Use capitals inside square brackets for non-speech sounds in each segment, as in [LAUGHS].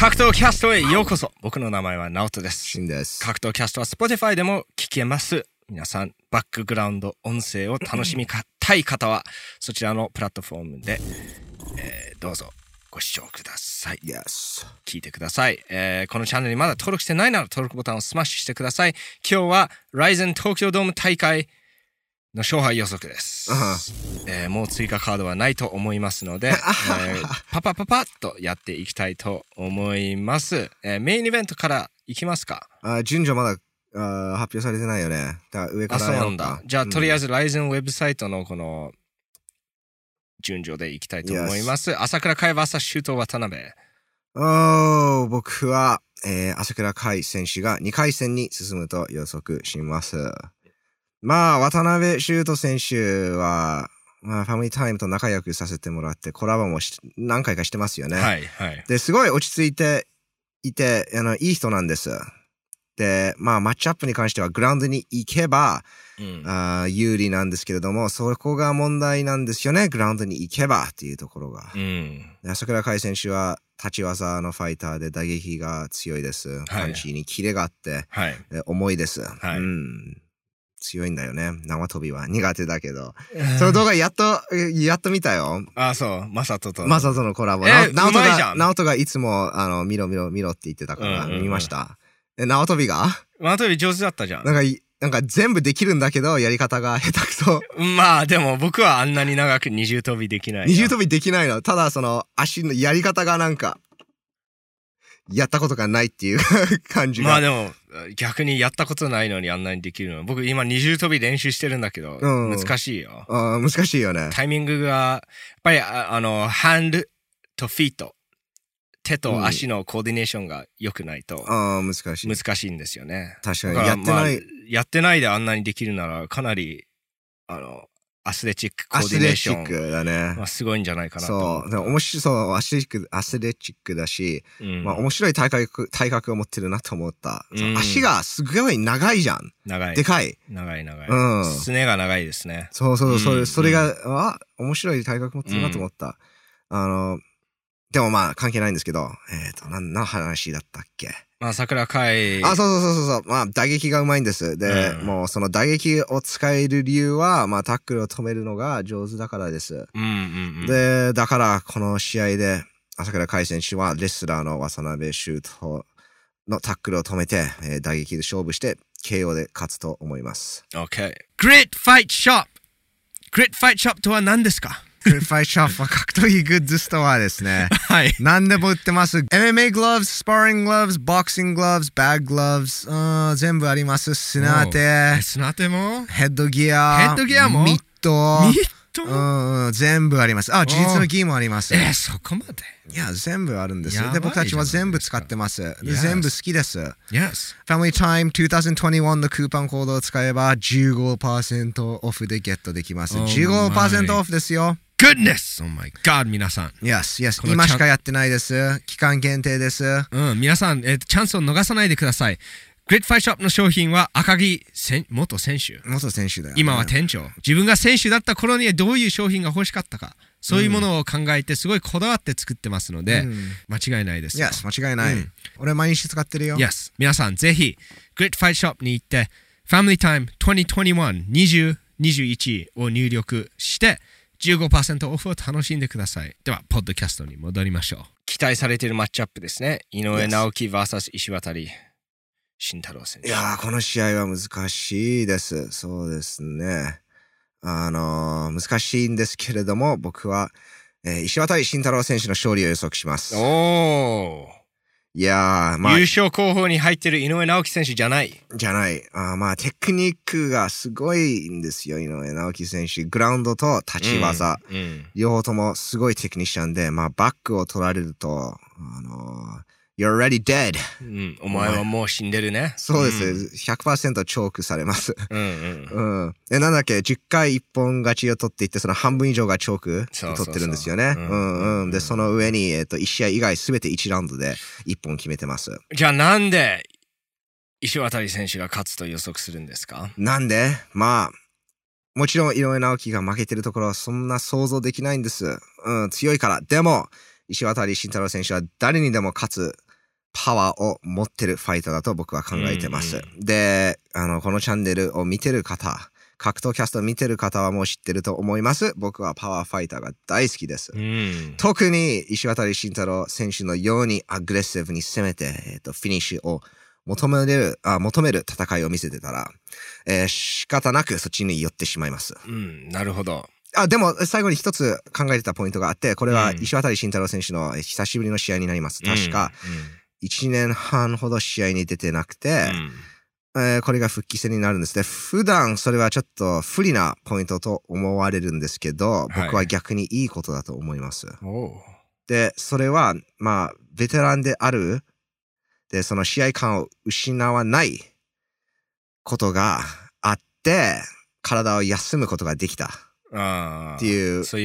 格闘キャストへようこそ。僕の名前はナオトです。シンです。格闘キャストは Spotify でも聞けます。皆さんバックグラウンド音声を楽しみたい方はそちらのプラットフォームで、えーどうぞご視聴ください。Yes. 聞いてください、えーこのチャンネルにまだ登録してないなら登録ボタンをスマッシュしてください。今日は RIZIN 東京ドーム大会の勝敗予測です、えーもう追加カードはないと思いますので、えーパパパパッとやっていきたいと思います、えーメインイベントからいきますか？あ順序まだあ発表されてないよね。だから上かあ、らそうなんか。だ。じゃあ、とりあえず。ず、ライゼンウェブサイトのこの、順序でいきたいと思います。朝倉海 VS シュート渡辺。おー僕は、えー、朝倉海選手が2回戦に進むと予測します。まあ、渡辺修斗選手は、まあ、ファミリータイムと仲良くさせてもらって、コラボもし何回かしてますよね。はい、はい。で、すごい落ち着いていて、あの、いい人なんです。で、まあ、マッチアップに関してはグラウンドに行けば、うん。あー有利なんですけれども、そこが問題なんですよね。グラウンドに行けばっていうところが。うん。で朝倉海選手は立ち技のファイターで打撃が強いです。パンチにキレがあって、はい。で重いです。はいうん。強いんだよね。縄跳びは苦手だけど。その動画やっと、えやっと見たよ。あ、そう。マサトと。マサトのコラボ。えナオトが、ナオトがいつも、あの、見ろ見ろ見ろって言ってたから、見ました。え、縄跳びが？マトビ上手だったじゃんなん。かい、なんか全部できるんだけど、やり方が下手くそ。まあ、でも僕はあんなに長く二重跳びできない。二重跳びできないの。ただその足のやり方がなんか、やったことがないっていう [LAUGHS] 感じが。まあでも、逆にやったことないのにあんなにできるの。僕今二重跳び練習してるんだけど、うん難しいよ。あー難しいよね。タイミングが、やっぱりああの、 hand と feet、手と足のコーディネーションが良くないとああ、難しい。難しいんですよね。確かに。やってない、まあやってないであんなにできるなら、かなり、あの、アスレチックコーディネーション、アスレチックだね。はすごいんじゃないかなそう。面白い、そう、アスレチック、アスレチックだし、うんまあ面白い体格、体格を持ってるなと思った。そううん足がすごい長いじゃん。長いで。かい。長い長い。うんすねが長いですね。そうそう、それ、うんそれが、あ、面白い体格持ってるなと思った。あの、でもまあ関係ないんですけど、えっ、と、なん、何の話だったっけ、まあ、桜海。あ、そうそうそうそうそう。まあ打撃がうまいんです。で、うんもうその打撃を使える理由は、まあタックルを止めるのが上手だからです。うんうんうん。で、だからこの試合で、朝倉海選手はレスラーの渡辺修斗のタックルを止めて、えー打撃で勝負して、KO で勝つと思います。OK。Grit Fight Shop! Grit Fight Shop とは何ですか？グリファイショップは格闘技グッズストアですね。はい。何でも売ってます。MMA gloves、sparring gloves、boxing gloves、bag gloves、うん全部あります。砂手、砂手も？ヘッドギア、ヘッドギアも？ミット、ミット？うんうん、全部あります。あ、自立のギもあります。えー、そこまで？いや、全部あるんですで、僕たちは全部使ってます。全部好きです。?Yes. Family Time 2021のクーポンコードを使えば15%オフでゲットできます。Oh 15% my オフですよ。Goodness! Oh my god, 皆さん。Yes, yes. 今しかやってないです。期間限定です。うん、皆さん、えーチャンスを逃さないでください。Grit Fight Shop の商品は赤木選元選手。元選手だよ、ね。今は店長。自分が選手だった頃にはどういう商品が欲しかったか。そういうものを考えて、すごいこだわって作ってますので、うん間違いないですよ。Yes, 間違いない。うん俺毎日使ってるよ。Yes. 皆さん、ぜひ、Grit Fight Shop に行って、Family Time 2021 2021を入力して、15%オフを楽しんでください。では、ポッドキャストに戻りましょう。期待されているマッチアップですね。井上直樹 VS 石渡慎太郎選手。いやー、この試合は難しいです。そうですね。あのー難しいんですけれども、僕は、えー石渡慎太郎選手の勝利を予測します。おー。いやー、まあ優、勝候補に入っている井上直樹選手じゃない。じゃない。あーまあ、テクニックがすごいんですよ、井上直樹選手。グラウンドと立ち技。うん。うん両方ともすごいテクニシャンで、まあ、バックを取られると、あのー You're already dead. うん、お前はもう死んでるね。そうです。100%チョークされます。うん。うんうん。うん。え、なんだっけ ?10 回一本勝ちを取っていって、その半分以上がチョークそうそうそう取ってるんですよね。うんうんうん。で、うんその上に、えっ、と、1試合以外すべて1ラウンドで1本決めてます。じゃあなんで石渡選手が勝つと予測するんですか？なんで？まあ、もちろん井上直樹が負けてるところはそんな想像できないんです。うん、強いから。でも、石渡慎太郎選手は誰にでも勝つパワーを持ってるファイターだと僕は考えてます。うんうん、で、あの、このチャンネルを見てる方、格闘キャストを見てる方はもう知ってると思います。僕はパワーファイターが大好きです。うん、特に石渡慎太郎選手のようにアグレッシブに攻めて、えーと、フィニッシュを求めるあ求める戦いを見せてたら、えー、仕方なくそっちに寄ってしまいます。うん、なるほど。あ、でも、最後に一つ考えてたポイントがあって、これは石渡慎太郎選手の久しぶりの試合になります。確か、1年半ほど試合に出てなくて、うん、えー、これが復帰戦になるんですね。普段それはちょっと不利なポイントと思われるんですけど、僕は逆にいいことだと思います。はい、で、それは、まあ、ベテランである、で、その試合感を失わないことがあって、体を休むことができた。っていう考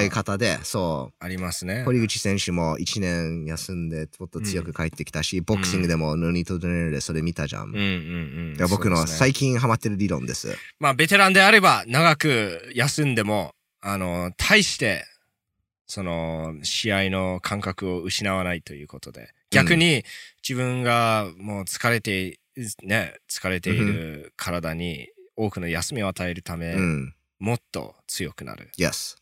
え方で、そう。ありますね。堀口選手も1年休んで、もっと強く帰ってきたし、うん、ボクシングでもヌニトドネルでそれ見たじゃん。うんうんうん。僕の最近ハマってる理論です。まあ、ベテランであれば、長く休んでも、あの、対して、その、試合の感覚を失わないということで。逆に、自分がもう疲れて、ね、疲れている体に多くの休みを与えるため、うんもっと強くなる。Yes.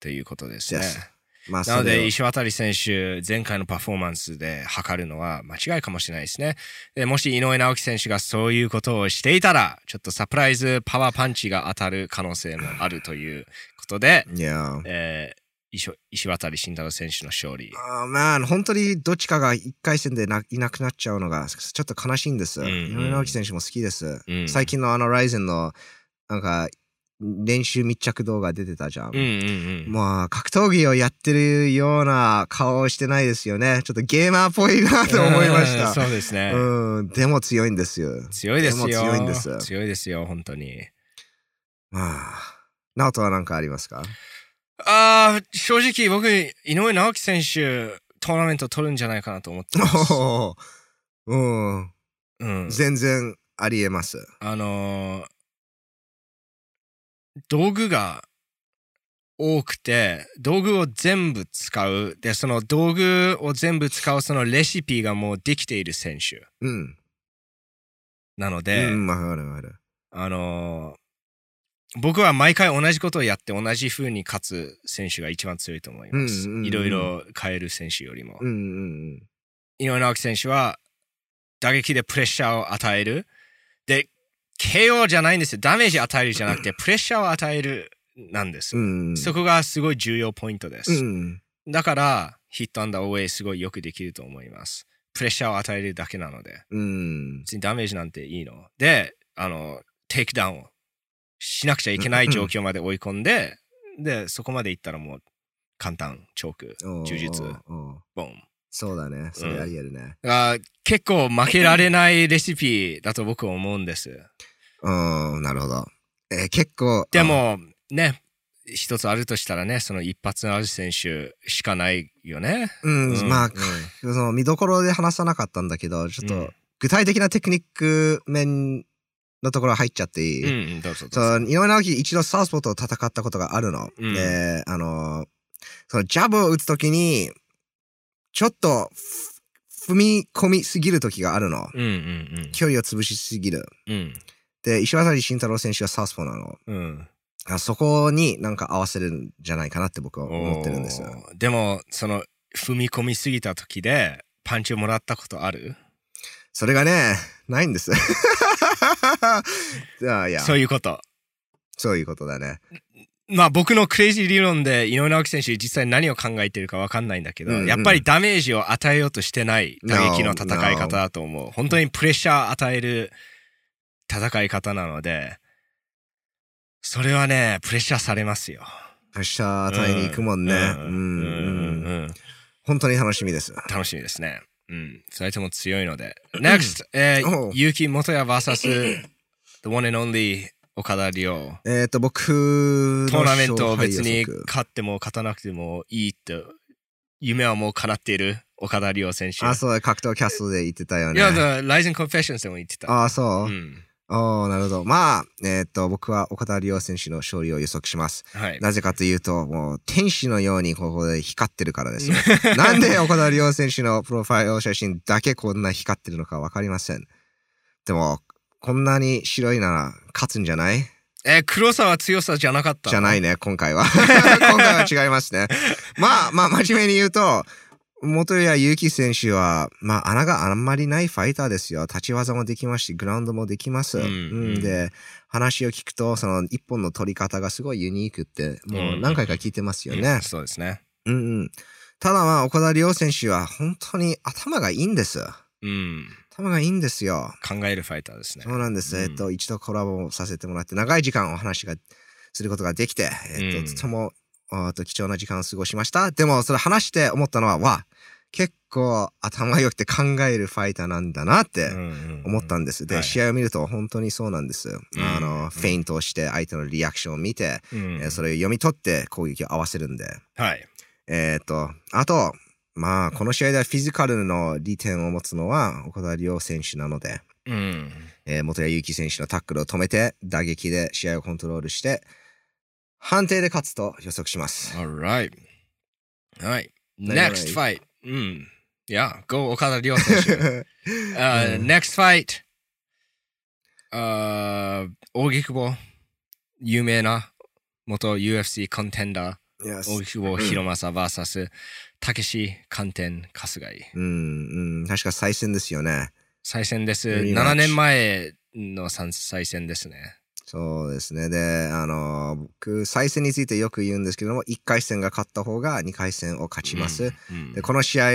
ということですね。Yes. まあ、なので、石渡選手、前回のパフォーマンスで測るのは間違いかもしれないですね。でもし井上直樹選手がそういうことをしていたら、ちょっとサプライズパワーパンチが当たる可能性もあるということで、Yeah. えー石石渡慎太郎選手の勝利。あまあ、本当にどっちかが1回戦でないなくなっちゃうのがちょっと悲しいんです。うんうん井上直樹選手も好きです。うん最近のあのライゼンのなんか練習密着動画出てたじゃん。うんうんうん。まあ、格闘技をやってるような顔をしてないですよね。ちょっとゲーマーっぽいなと思いましうんた。そうですね。うん、でも強いんですよ。強いですよ。でも強いんです強いですよ、本当に。まあ、ナオトは何かありますか？ああ、正直僕、井上直樹選手、トーナメント取るんじゃないかなと思ってます。[LAUGHS] うん、うん。全然ありえます。あのー道具が多くて、道具を全部使う。で、その道具を全部使うそのレシピがもうできている選手うん。なので、うん、わかるわかる。あのー僕は毎回同じことをやって同じ風に勝つ選手が一番強いと思います。うんうんうんいろいろ変える選手よりも。うんうん井上直樹選手は打撃でプレッシャーを与える。で、KO じゃないんですよ。ダメージ与えるじゃなくて、プレッシャーを与えるなんです。うん。うん。そこがすごい重要ポイントです。うん。だから、ヒットアンダーオーウェイすごいよくできると思います。プレッシャーを与えるだけなので、うん。別にダメージなんていいの。で、あの、テイクダウンをしなくちゃいけない状況まで追い込んで、で、そこまで行ったらもう簡単、チョーク、柔術ボン。そうだね。それありえるね。あ結構負けられないレシピだと僕は思うんです。うん、なるほど。えー結構。でも、ね、一つあるとしたらね、その一発のある選手しかないよね。あ、うん、うんまあ、うんその見どころで話さなかったんだけど、ちょっうんと具体的なテクニック面のところ入っちゃっていい、うん、どうぞどそうぞ。う井上直樹一度サウスポーと戦ったことがあるの。うんで、あの、そのジャブを打つときに、ちょっとふ踏み込みすぎるときがあるの。うんうん距離を潰しすぎる。うん。で、石渡慎太郎選手はサウスポーなの。うん。そこになんか合わせるんじゃないかなって僕は思ってるんですよ。でも、その、踏み込みすぎた時で、パンチをもらったことある？それがね、ないんです。[LAUGHS] いやいや、そういうこと。そういうことだね。まあ僕のクレイジー理論で井上直樹選手実際何を考えてるかわかんないんだけど、うんうんやっぱりダメージを与えようとしてない打撃の戦い方だと思う。本当にプレッシャー与える戦い方なので、それはね、プレッシャーされますよ。プレッシャー与えに行くもんね。うんうんうんうん本当に楽しみです。楽しみですね。うん。二人とも強いので。NEXT、えー、結城元也 VS The one and only 岡田亮。えっ、と、僕のトーナメントを別に勝っても勝たなくてもいいって、夢はもう叶っている岡田亮選手。あ、そうだ、格闘キャストで言ってたよね。いや、The Rising Confessions でも言ってた。あ、そうう、ん。おー、なるほど。まあ、えーっと、僕は岡田亮選手の勝利を予測します。はい。なぜかというと、もう、天使のようにここで光ってるからですよ。[LAUGHS] なんで岡田亮選手のプロファイル写真だけこんな光ってるのかわかりません。でも、こんなに白いなら勝つんじゃない？えー黒さは強さじゃなかったの？じゃないね、今回は。[LAUGHS] 今回は違いますね。まあ、まあ、真面目に言うと、元谷祐希選手は、まあ、穴があんまりないファイターですよ。立ち技もできますし、グラウンドもできます。うんうんで、話を聞くと、その一本の取り方がすごいユニークって、もう何回か聞いてますよね。うんそうですね。うんうん。ただまあ、岡田亮選手は本当に頭がいいんです。うん。頭がいいんですよ。考えるファイターですね。そうなんです。うんえっと、一度コラボさせてもらって、長い時間お話がすることができて、えっと、うんとても、あと貴重な時間を過ごしました。でも、それ話して思ったのは、わ、結構頭良くて考えるファイターなんだなって思ったんです。で、はい試合を見ると本当にそうなんです。あうんの、フェイントをして相手のリアクションを見て、うんえーそれを読み取って攻撃を合わせるんで。はい。えっと、あと、まあ、この試合ではフィジカルの利点を持つのは岡田亮選手なので、うん。えー元谷祐希選手のタックルを止めて、打撃で試合をコントロールして、判定で勝つと予測します。Alright. Alright. Alright. Next fight. うん。Yeah, go 岡田亮選手。Uh, next fight. Uh, 扇久保。有名な元 UFC コンテンダー。Yes 扇久保博正 VS たけし寒天春日井。うん、うん、確か再戦ですよね。再戦です。Rematch 7年前の再再戦ですね。そうですね。で、あの、僕、再戦についてよく言うんですけども、1回戦が勝った方が2回戦を勝ちます。うん。で、この試合、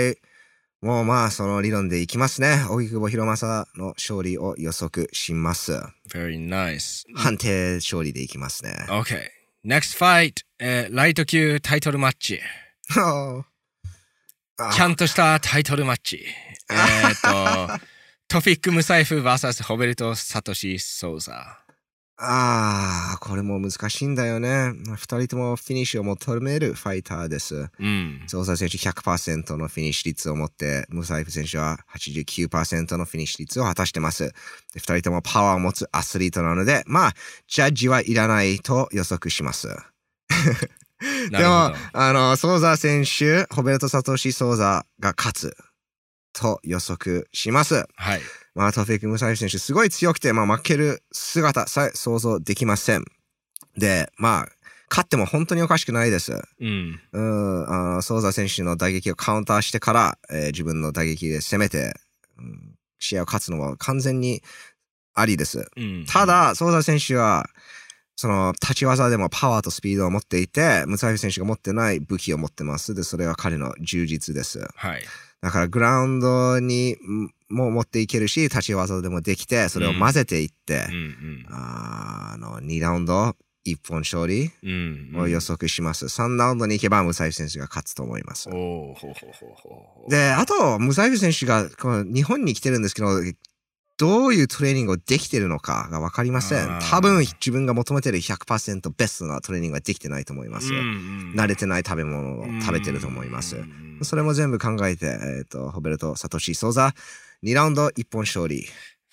もうまあ、その理論でいきますね。荻久保博正の勝利を予測します。Very nice. 判定勝利でいきますね。Okay. Next fight. えーライト級タイトルマッチ。[LAUGHS] あちゃんとしたタイトルマッチ。えーっと、トフィック・ムサイフ VS ホベルト・サトシ・ソーザ。あー、これも難しいんだよね。二人ともフィニッシュを求めるファイターです。うん。ソーザ選手100%のフィニッシュ率を持って、ムサイフ選手は89%のフィニッシュ率を果たしてます。で二人ともパワーを持つアスリートなので、まあ、ジャッジはいらないと予測します。[LAUGHS] でもあの、ソーザ選手、ホベルト・サトシ・ソーザが勝つと予測します。はい。まあ、トフィック・ムサイフ選手、すごい強くて、まあ、負ける姿さえ想像できません。で、まあ、勝っても本当におかしくないです。うん。うん、あの、ソーザ選手の打撃をカウンターしてから、えー自分の打撃で攻めて、うん試合を勝つのは完全にありです。うん。た、だ、ソーザ選手は、その、立ち技でもパワーとスピードを持っていて、ムサイフ選手が持ってない武器を持ってます。で、それは彼の充実です。はい。だから、グラウンドにんも持っていけるし、立ち技でもできて、それを混ぜていってうん、うん。あの、2ラウンド、1本勝利うん。を予測します。3ラウンドに行けば、ムサイフ選手が勝つと思います。で、あと、ムサイフ選手がこの日本に来てるんですけど、どういうトレーニングをできてるのかがわかりませんあ。ー多分自分が求めてる100%ベストなトレーニングができてないと思います。うん慣れてない食べ物を食べてると思います。うんそれも全部考えて、えっ、と、ホベルト・サトシ・ソーザ、2ラウンド1本勝利。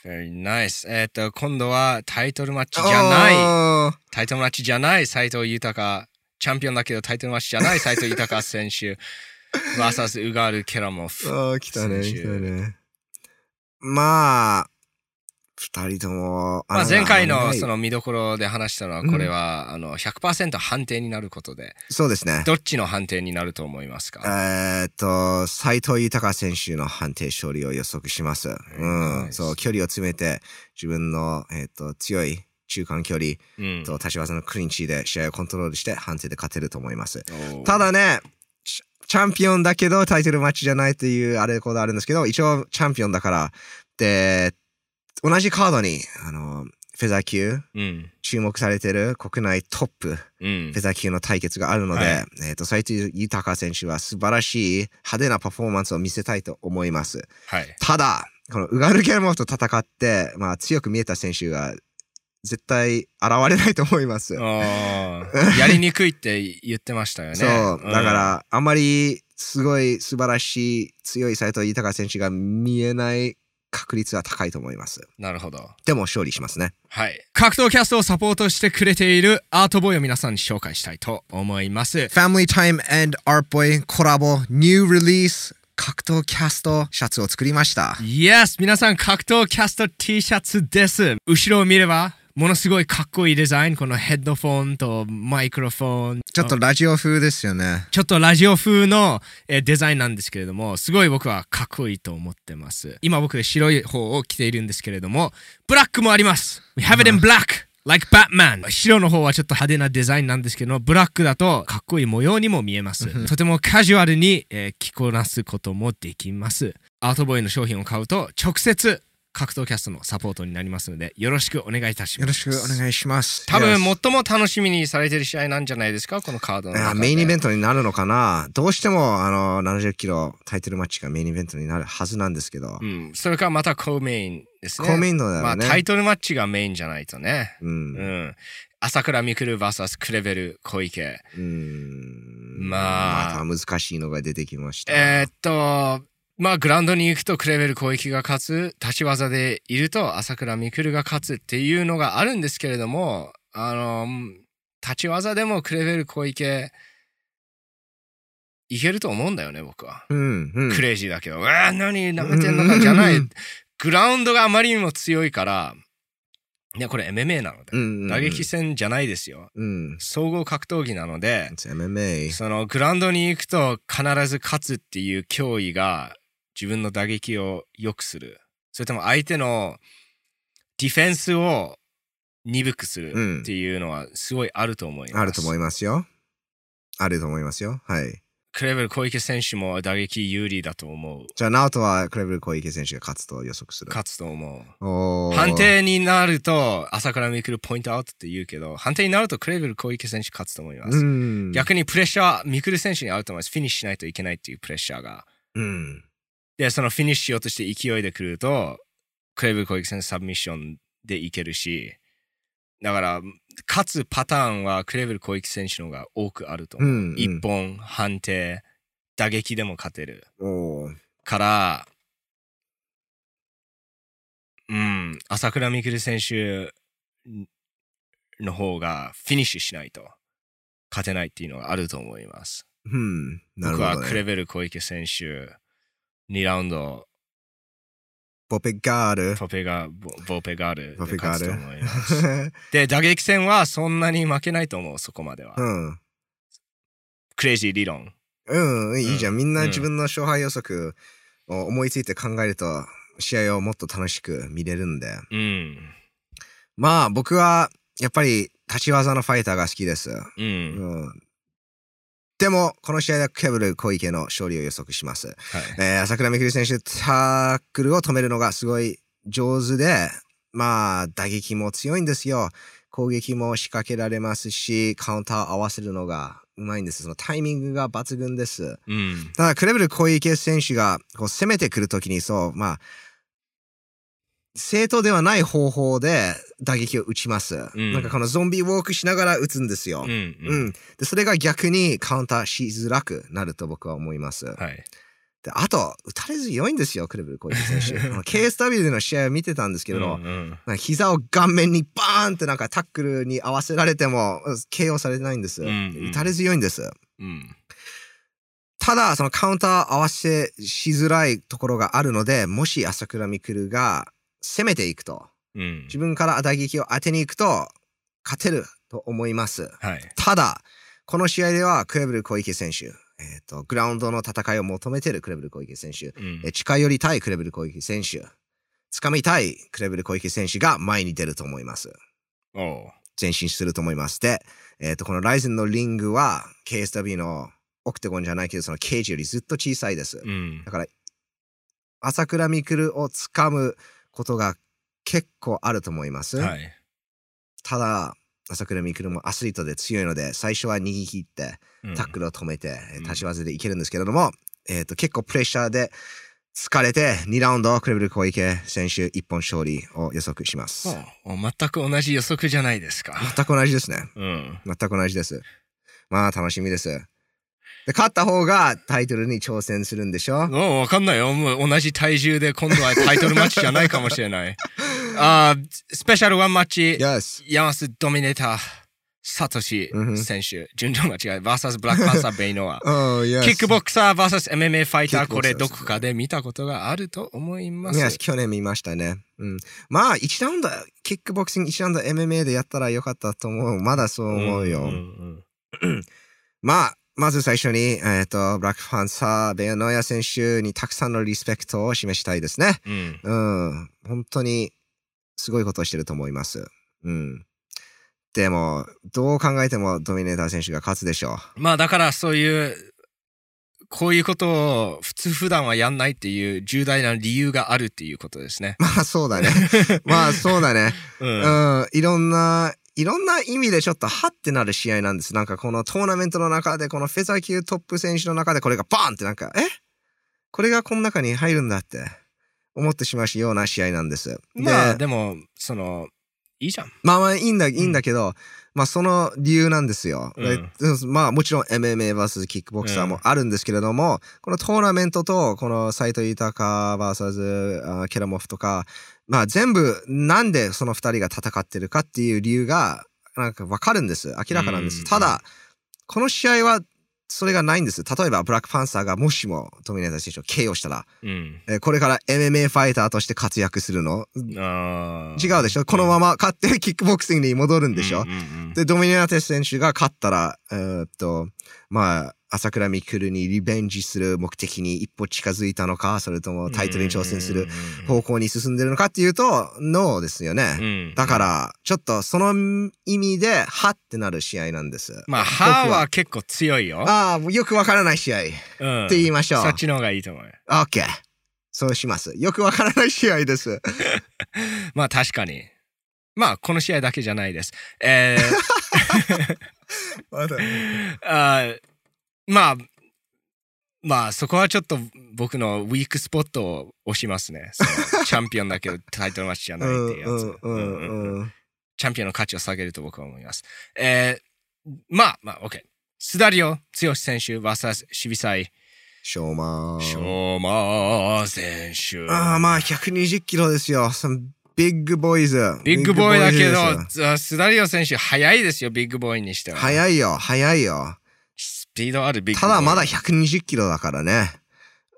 Very nice. えっと、今度はタイトルマッチじゃない。タイトルマッチじゃない斎藤豊。チャンピオンだけどタイトルマッチじゃない斎藤豊選手。VS ウガール・ケラモフ。あー来たね、来たね。まあ、二人とも、まあ、前回のその見どころで話したのは、これはあの100%判定になることで、そうですね。どっちの判定になると思いますか？えーっと、斎藤豊選手の判定勝利を予測します。うん。そう、距離を詰めて、自分の、えーっと、強い中間距離うんと立ち技のクリンチで試合をコントロールして判定で勝てると思います。ただね、チチャンピオンだけどタイトルマッチじゃないというあれこうあるんですけど、一応チャンピオンだから、で、同じカードに、あの、フェザー級、うん。注目されてる国内トップ、うんフェ。ザー級の対決があるので、はいえっ、と、斎藤豊選手は素晴らしい派手なパフォーマンスを見せたいと思います。はい。ただ、このウガルゲルモフと戦って、まあ強く見えた選手が絶対現れないと思います。やりにくいって言ってましたよね。[LAUGHS] そう。んだか、ら、あんまりすごい素晴らしい強い斎藤豊選手が見えない確率は高いと思います。なるほど。でも勝利しますね。はい。格闘キャストをサポートしてくれているアートボーイを皆さんに紹介したいと思います。Family Time and Art Boy コラボ New Release 格闘キャストシャツを作りました。Yes! 皆さん格闘キャスト T シャツです。後ろを見れば、ものすごいかっこいいデザイン。このヘッドフォンとマイクロフォン。ちょっとラジオ風ですよね。ちょっとラジオ風のえーデザインなんですけれども、すごい僕はかっこいいと思ってます。今僕白い方を着ているんですけれども、ブラックもあります。We have it in black! Like Batman! 白の方はちょっと派手なデザインなんですけど、ブラックだとかっこいい模様にも見えます。とてもカジュアルに、えー着こなすこともできます。アートボーイの商品を買うと直接格闘キャストのサポートになりますので、よろしくお願いいたします。よろしくお願いします。多分最も楽しみにされてる試合なんじゃないですか？このカードの。メインイベントになるのかな？どうしてもあの70キロタイトルマッチがメインイベントになるはずなんですけど、うん、それからまたコーメインですね。コーメインのだよね。まあタイトルマッチがメインじゃないとね。う。うんん。朝倉未来 VS クレベル小池。うん。まあまた難しいのが出てきました。えーっと、まあグラウンドに行くとクレベル小池が勝つ、立ち技でいると朝倉未来が勝つっていうのがあるんですけれども、あの、立ち技でもクレベル小池、いけると思うんだよね、僕は。うん、うん。クレイジーだけど、うわー何舐めてんのかじゃないうん。グラウンドがあまりにも強いから、いや、これ MMA なので、うんうんうん打撃戦じゃないですよ。うん。総合格闘技なので、MMA。そのグラウンドに行くと必ず勝つっていう脅威が自分の打撃を良くする。それとも相手のディフェンスを鈍くするっていうのはすごいあると思います。あると思いますよ。あると思いますよ。はい。クレベル小池選手も打撃有利だと思う。じゃあ、ナオトはクレベル小池選手が勝つと予測する。勝つと思う。判定になると朝倉未来ポイントアウトって言うけど判定になるとクレベル小池選手勝つと思います、うん。逆にプレッシャー未来選手にあると思いますフィニッシュしないといけないっていうプレッシャーがうん。でそのフィニッシュしようとして勢いで来るとクレベル小池選手サブミッションでいけるしだから勝つパターンはクレベル小池選手の方が多くあると思う、うんうん一本判定打撃でも勝てるから、うん、朝倉未来選手の方がフィニッシュしないと勝てないっていうのがあると思います。うん。なる僕。はクレベル小池選手、2ラウンド、ポペガール。ポペガ、ボボペガールポペガール。で、打撃戦はそんなに負けないと思う、そこまでは。うん。クレイジー理論。うん、いいじゃんみんな自分の勝敗予測を思いついて考えると、試合をもっと楽しく見れるんで。うん。まあ、僕は、やっぱり、立ち技のファイターが好きです。うん。うん。でも、この試合ではケブル小池の勝利を予測します。はい。えー、朝倉未来選手、タックルを止めるのがすごい上手で、まあ、打撃も強いんですよ。攻撃も仕掛けられますし、カウンター合わせるのがうまいんです。そのタイミングが抜群です。うん。ただ、クレベル小池選手がこう攻めてくるときに、そう、まあ、正当ではない方法で打撃を打ちます。んなんかこのゾンビウォークしながら打つんですよ。うん。ううん。ん。で、それが逆にカウンターしづらくなると僕は思います。はい。で、あと、打たれ強いんですよ、クレベル小池選手。[LAUGHS] KSW での試合を見てたんですけれど、うんうん膝を顔面にバーンってなんかタックルに合わせられても、KO されてないんです。うんうん打たれ強いんです。うん。ただ、そのカウンター合わせしづらいところがあるので、もし朝倉未来が攻めていくと、うん。自分から打撃を当てに行くと、勝てると思います。はい。ただ、この試合ではクレベル小池選手、えっ、と、グラウンドの戦いを求めているクレベル小池選手、うんえー近寄りたいクレベル小池選手、掴みたいクレベル小池選手が前に出ると思います。前進すると思います。で、えっ、と、このライゼンのリングは KSW のオクテゴンじゃないけど、そのケージよりずっと小さいです。うんだ。から、朝倉未来を掴むことが結構あると思います。はい。ただ、朝倉未来もアスリートで強いので、最初は逃げ切って、うんタックルを止めて、うん立ち技でいけるんですけれども、えっ、と、結構プレッシャーで疲れて、2ラウンド、クレベル小池選手一本勝利を予測します。全く同じ予測じゃないですか。全く同じですね。うん。全く同じです。まあ、楽しみです。で、勝った方がタイトルに挑戦するんでしょ？もうわかんないよ。もう同じ体重で今度はタイトルマッチじゃないかもしれない。あースペシャルワンマッチ、?Yes. ヤマスドミネーター、サトシ選手、順調間違い、バーサスブラックパンサーベイノア。Oh, yes. キックボクサー VS MMA ファイター、これどこかで見たことがあると思います。Yes 去年見ましたね。うん。まあ、1ラウンド、キックボクシング1ラウンド MMA でやったらよかったと思う。まだそう思うよ。んん [CLEARS THROAT] まあ、まず最初に、えっ、と、ブラックパンサー、ベアノヤ選手にたくさんのリスペクトを示したいですね。うんうんうん。本当に、すごいことをしてると思います。うん。でも、どう考えてもドミネーター選手が勝つでしょまあだからそういう、こういうことを普通普段はやんないっていう重大な理由があるっていうことですね。う。まあ、そうだね。まあ、そうだね。[LAUGHS] うんうん、いろんな、いろんな意味でちょっとハってなる試合なんです。なんかこのトーナメントの中で、このフェザー級トップ選手の中でこれがバーンってなんか、え？これがこの中に入るんだって思ってしまうような試合なんです。まあででも、その、いいじゃん。まあまあいいんだ、いいんだけど、まあその理由なんですよ。うんでまあもちろん MMA vs キックボクサーもあるんですけれども、このトーナメントとこの斎藤豊 vs あケラモフとか、まあ全部なんでその二人が戦ってるかっていう理由がなんかわかるんです。明らかなんです。うんただ、この試合はそれがないんです。例えばブラックパンサーがもしもドミネーター選手を KO したら、うん。えーこれから MMA ファイターとして活躍するの？違うでしょ？このまま勝ってキックボクシングに戻るんでしょ、で、ドミネーター選手が勝ったら、えーっと、まあ、朝倉未来にリベンジする目的に一歩近づいたのか、それともタイトルに挑戦する方向に進んでるのかっていうと、ノーですようね。んだから、ちょっとその意味で、はってなる試合なんです。まあ、歯は結構強いよ。ああ、よくわからない試合ってうん言いましょう。そっちの方がいいと思うよ。オッケー。そうします。よくわからない試合です。[LAUGHS] まあ確かに。まあこの試合だけじゃないです。えーあーまあ、まあそこはちょっと僕のウィークスポットを押しますね。チャンピオンだけどタイトルマッチじゃないっていうやつ。チャンピオンの価値を下げると僕は思います。えーまあまあ OK。スダリオ剛選手 VS シビサイショーマン。ショーマー選手。ああ、まあ、120キロですよ。ビッグボーイズ。ビッグボーイだけど、スダリオ選手早いですよ、ビッグボーイにしては。速いよ、速いよ。スピードあるビッグボーイ。ただまだ120キロだからね。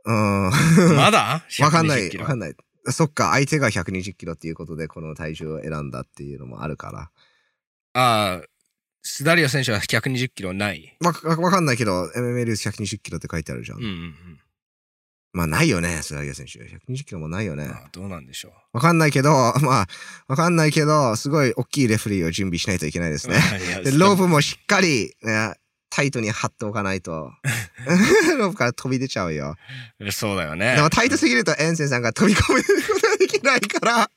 うん。[LAUGHS] まだ？[LAUGHS] わかんない、120キロわかんない。そっか、相手が120キロっていうことで、この体重を選んだっていうのもあるから。ああ、スダリオ選手は120キロない。わ、わわかんないけど、MMA ルース120キロって書いてあるじゃん。うんうんうん。まあ、ないよね、スラギア選手。120キロもないよね。まあどうなんでしょう。わかんないけど、[LAUGHS] まあ、わかんないけど、すごい大きいレフェリーを準備しないといけないですね。[LAUGHS] で、ロープもしっかり、ね、タイトに貼っておかないと、[LAUGHS] ロープから飛び出ちゃうよ。そうだよね。でもタイトすぎるとエンセンさんが飛び込めることができないから、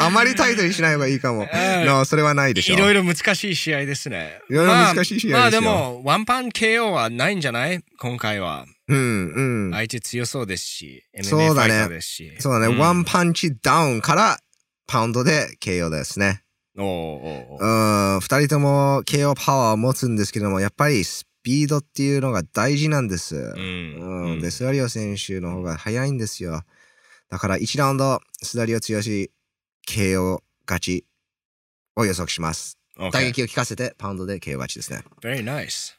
あまりタイトにしない方がいいかも。うんの、それはないでしょ。いろいろ難しい試合ですね。いろいろ難しい試合ですよまあ、まあでも、ワンパン KO はないんじゃない？今回は。うん、うん。相手強そうですし、MMA そうだねファイターですし。そうだね、んワンパンチダウンからパウンドで KO ですね。おうおうおうう。ん、二人とも KO パワーを持つんですけども、やっぱりスピードっていうのが大事なんです。うんうん、で、スダリオ選手の方が速いんですよ。だから1ラウンド、スダリオ強し、KO 勝ちを予測します。OK 打撃を効かせて、パウンドで KO 勝ちですね。Very nice.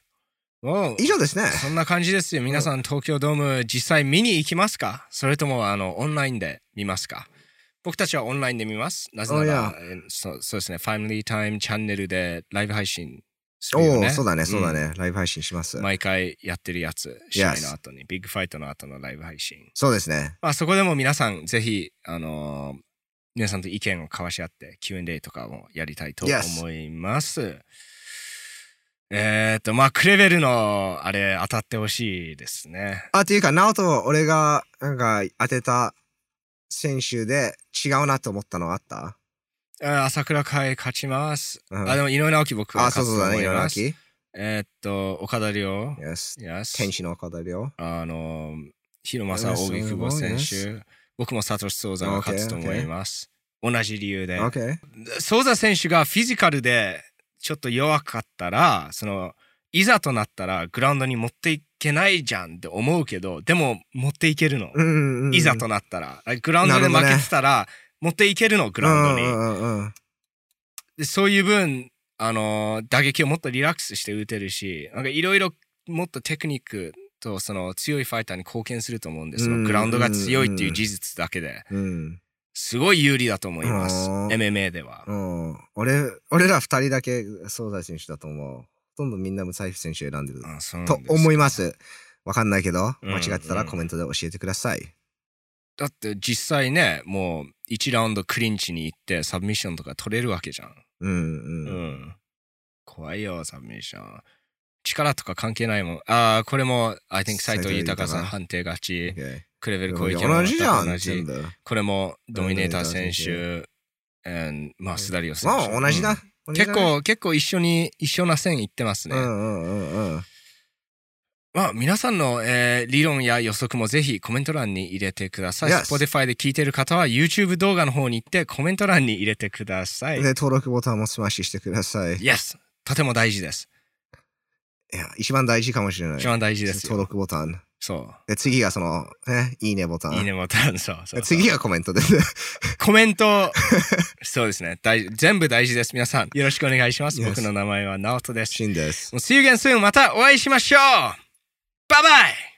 以上ですね。そんな感じですよ。皆さん、東京ドーム実際見に行きますか？それとも、あの、オンラインで見ますか？僕たちはオンラインで見ます。なぜな Oh, らそうそうですね、ファミリータイムチャンネルでライブ配信すおるよね。お、そうだね、そうだんね。ライブ配信します。毎回やってるやつ、試合 Yes の後に、ビッグファイトの後のライブ配信。そうですね。まあ、そこでも皆さん、ぜひ、あのー皆さんと意見を交わし合って Q&A とかもやりたいと Yes 思います。えっと、まあ、クレベルのあれ当たってほしいですね。あ、っていうか、ナオと俺が、なんか、当てた選手で違うなと思ったのあった？あ朝倉海勝ちます。うんあ、でも井上直樹僕は勝つとそうだね、思います。岩木。えっと、岡田亮。Yes。Yes 天使の岡田亮。あの、広政、Yes 扇久保選す手。僕もサトシ・ソーザが勝つと思います。同じ理由で。OK。ソーザ選手がフィジカルでちょっと弱かったら、その、いざとなったらグラウンドに持っていけないじゃんって思うけど、でも持っていけるの。うんうんうん。いざとなったら。グラウンドで負けてたら、持っていけるの、グラウンドに。うんうんうんでそういう分、あのー打撃をもっとリラックスして打てるし、なんかいろいろもっとテクニックとその強いファイターに貢献すると思うんですよ。うんグラウンドが強いっていう事実だけで。うん。すごい有利だと思います。MMA では。うん。俺、俺ら二人だけ総大選手だと思う。ほとんどみんなムサイフ選手選んでる。と思います。わかんないけど、うん間違ってたらコメントで教えてください。だって実際ね、もう1ラウンドクリンチに行ってサブミッションとか取れるわけじゃん。うんううん。ん。怖いよ、サブミッション。力とか関係ないもん。ああ、これも、I think 斎藤豊さん判定勝ち。Okay クレベル小池も同じじゃん、同じ。これもドミネーター選手、and まあ、スダリオ選手。まあ、同じだうん。結構、結構一緒に、一緒な線いってますね。うんうんうんうん。まあ、皆さんの、えー理論や予測もぜひコメント欄に入れてください。Yes Spotify で聞いてる方は YouTube 動画の方に行ってコメント欄に入れてください。で、登録ボタンもスマッシュしてください。い Yes! とても大事です。や、一番大事かもしれない。一番大事ですよ。登録ボタン。そで、次がその、ね、いいねボタン。うん。いいねボタン、そうそう次がコメントです。コメント、そうですね。大全部大事です。皆さん、よろしくお願いします。僕の名前はナオトです。シンです。See you again soon. またお会いしましょうバイバイ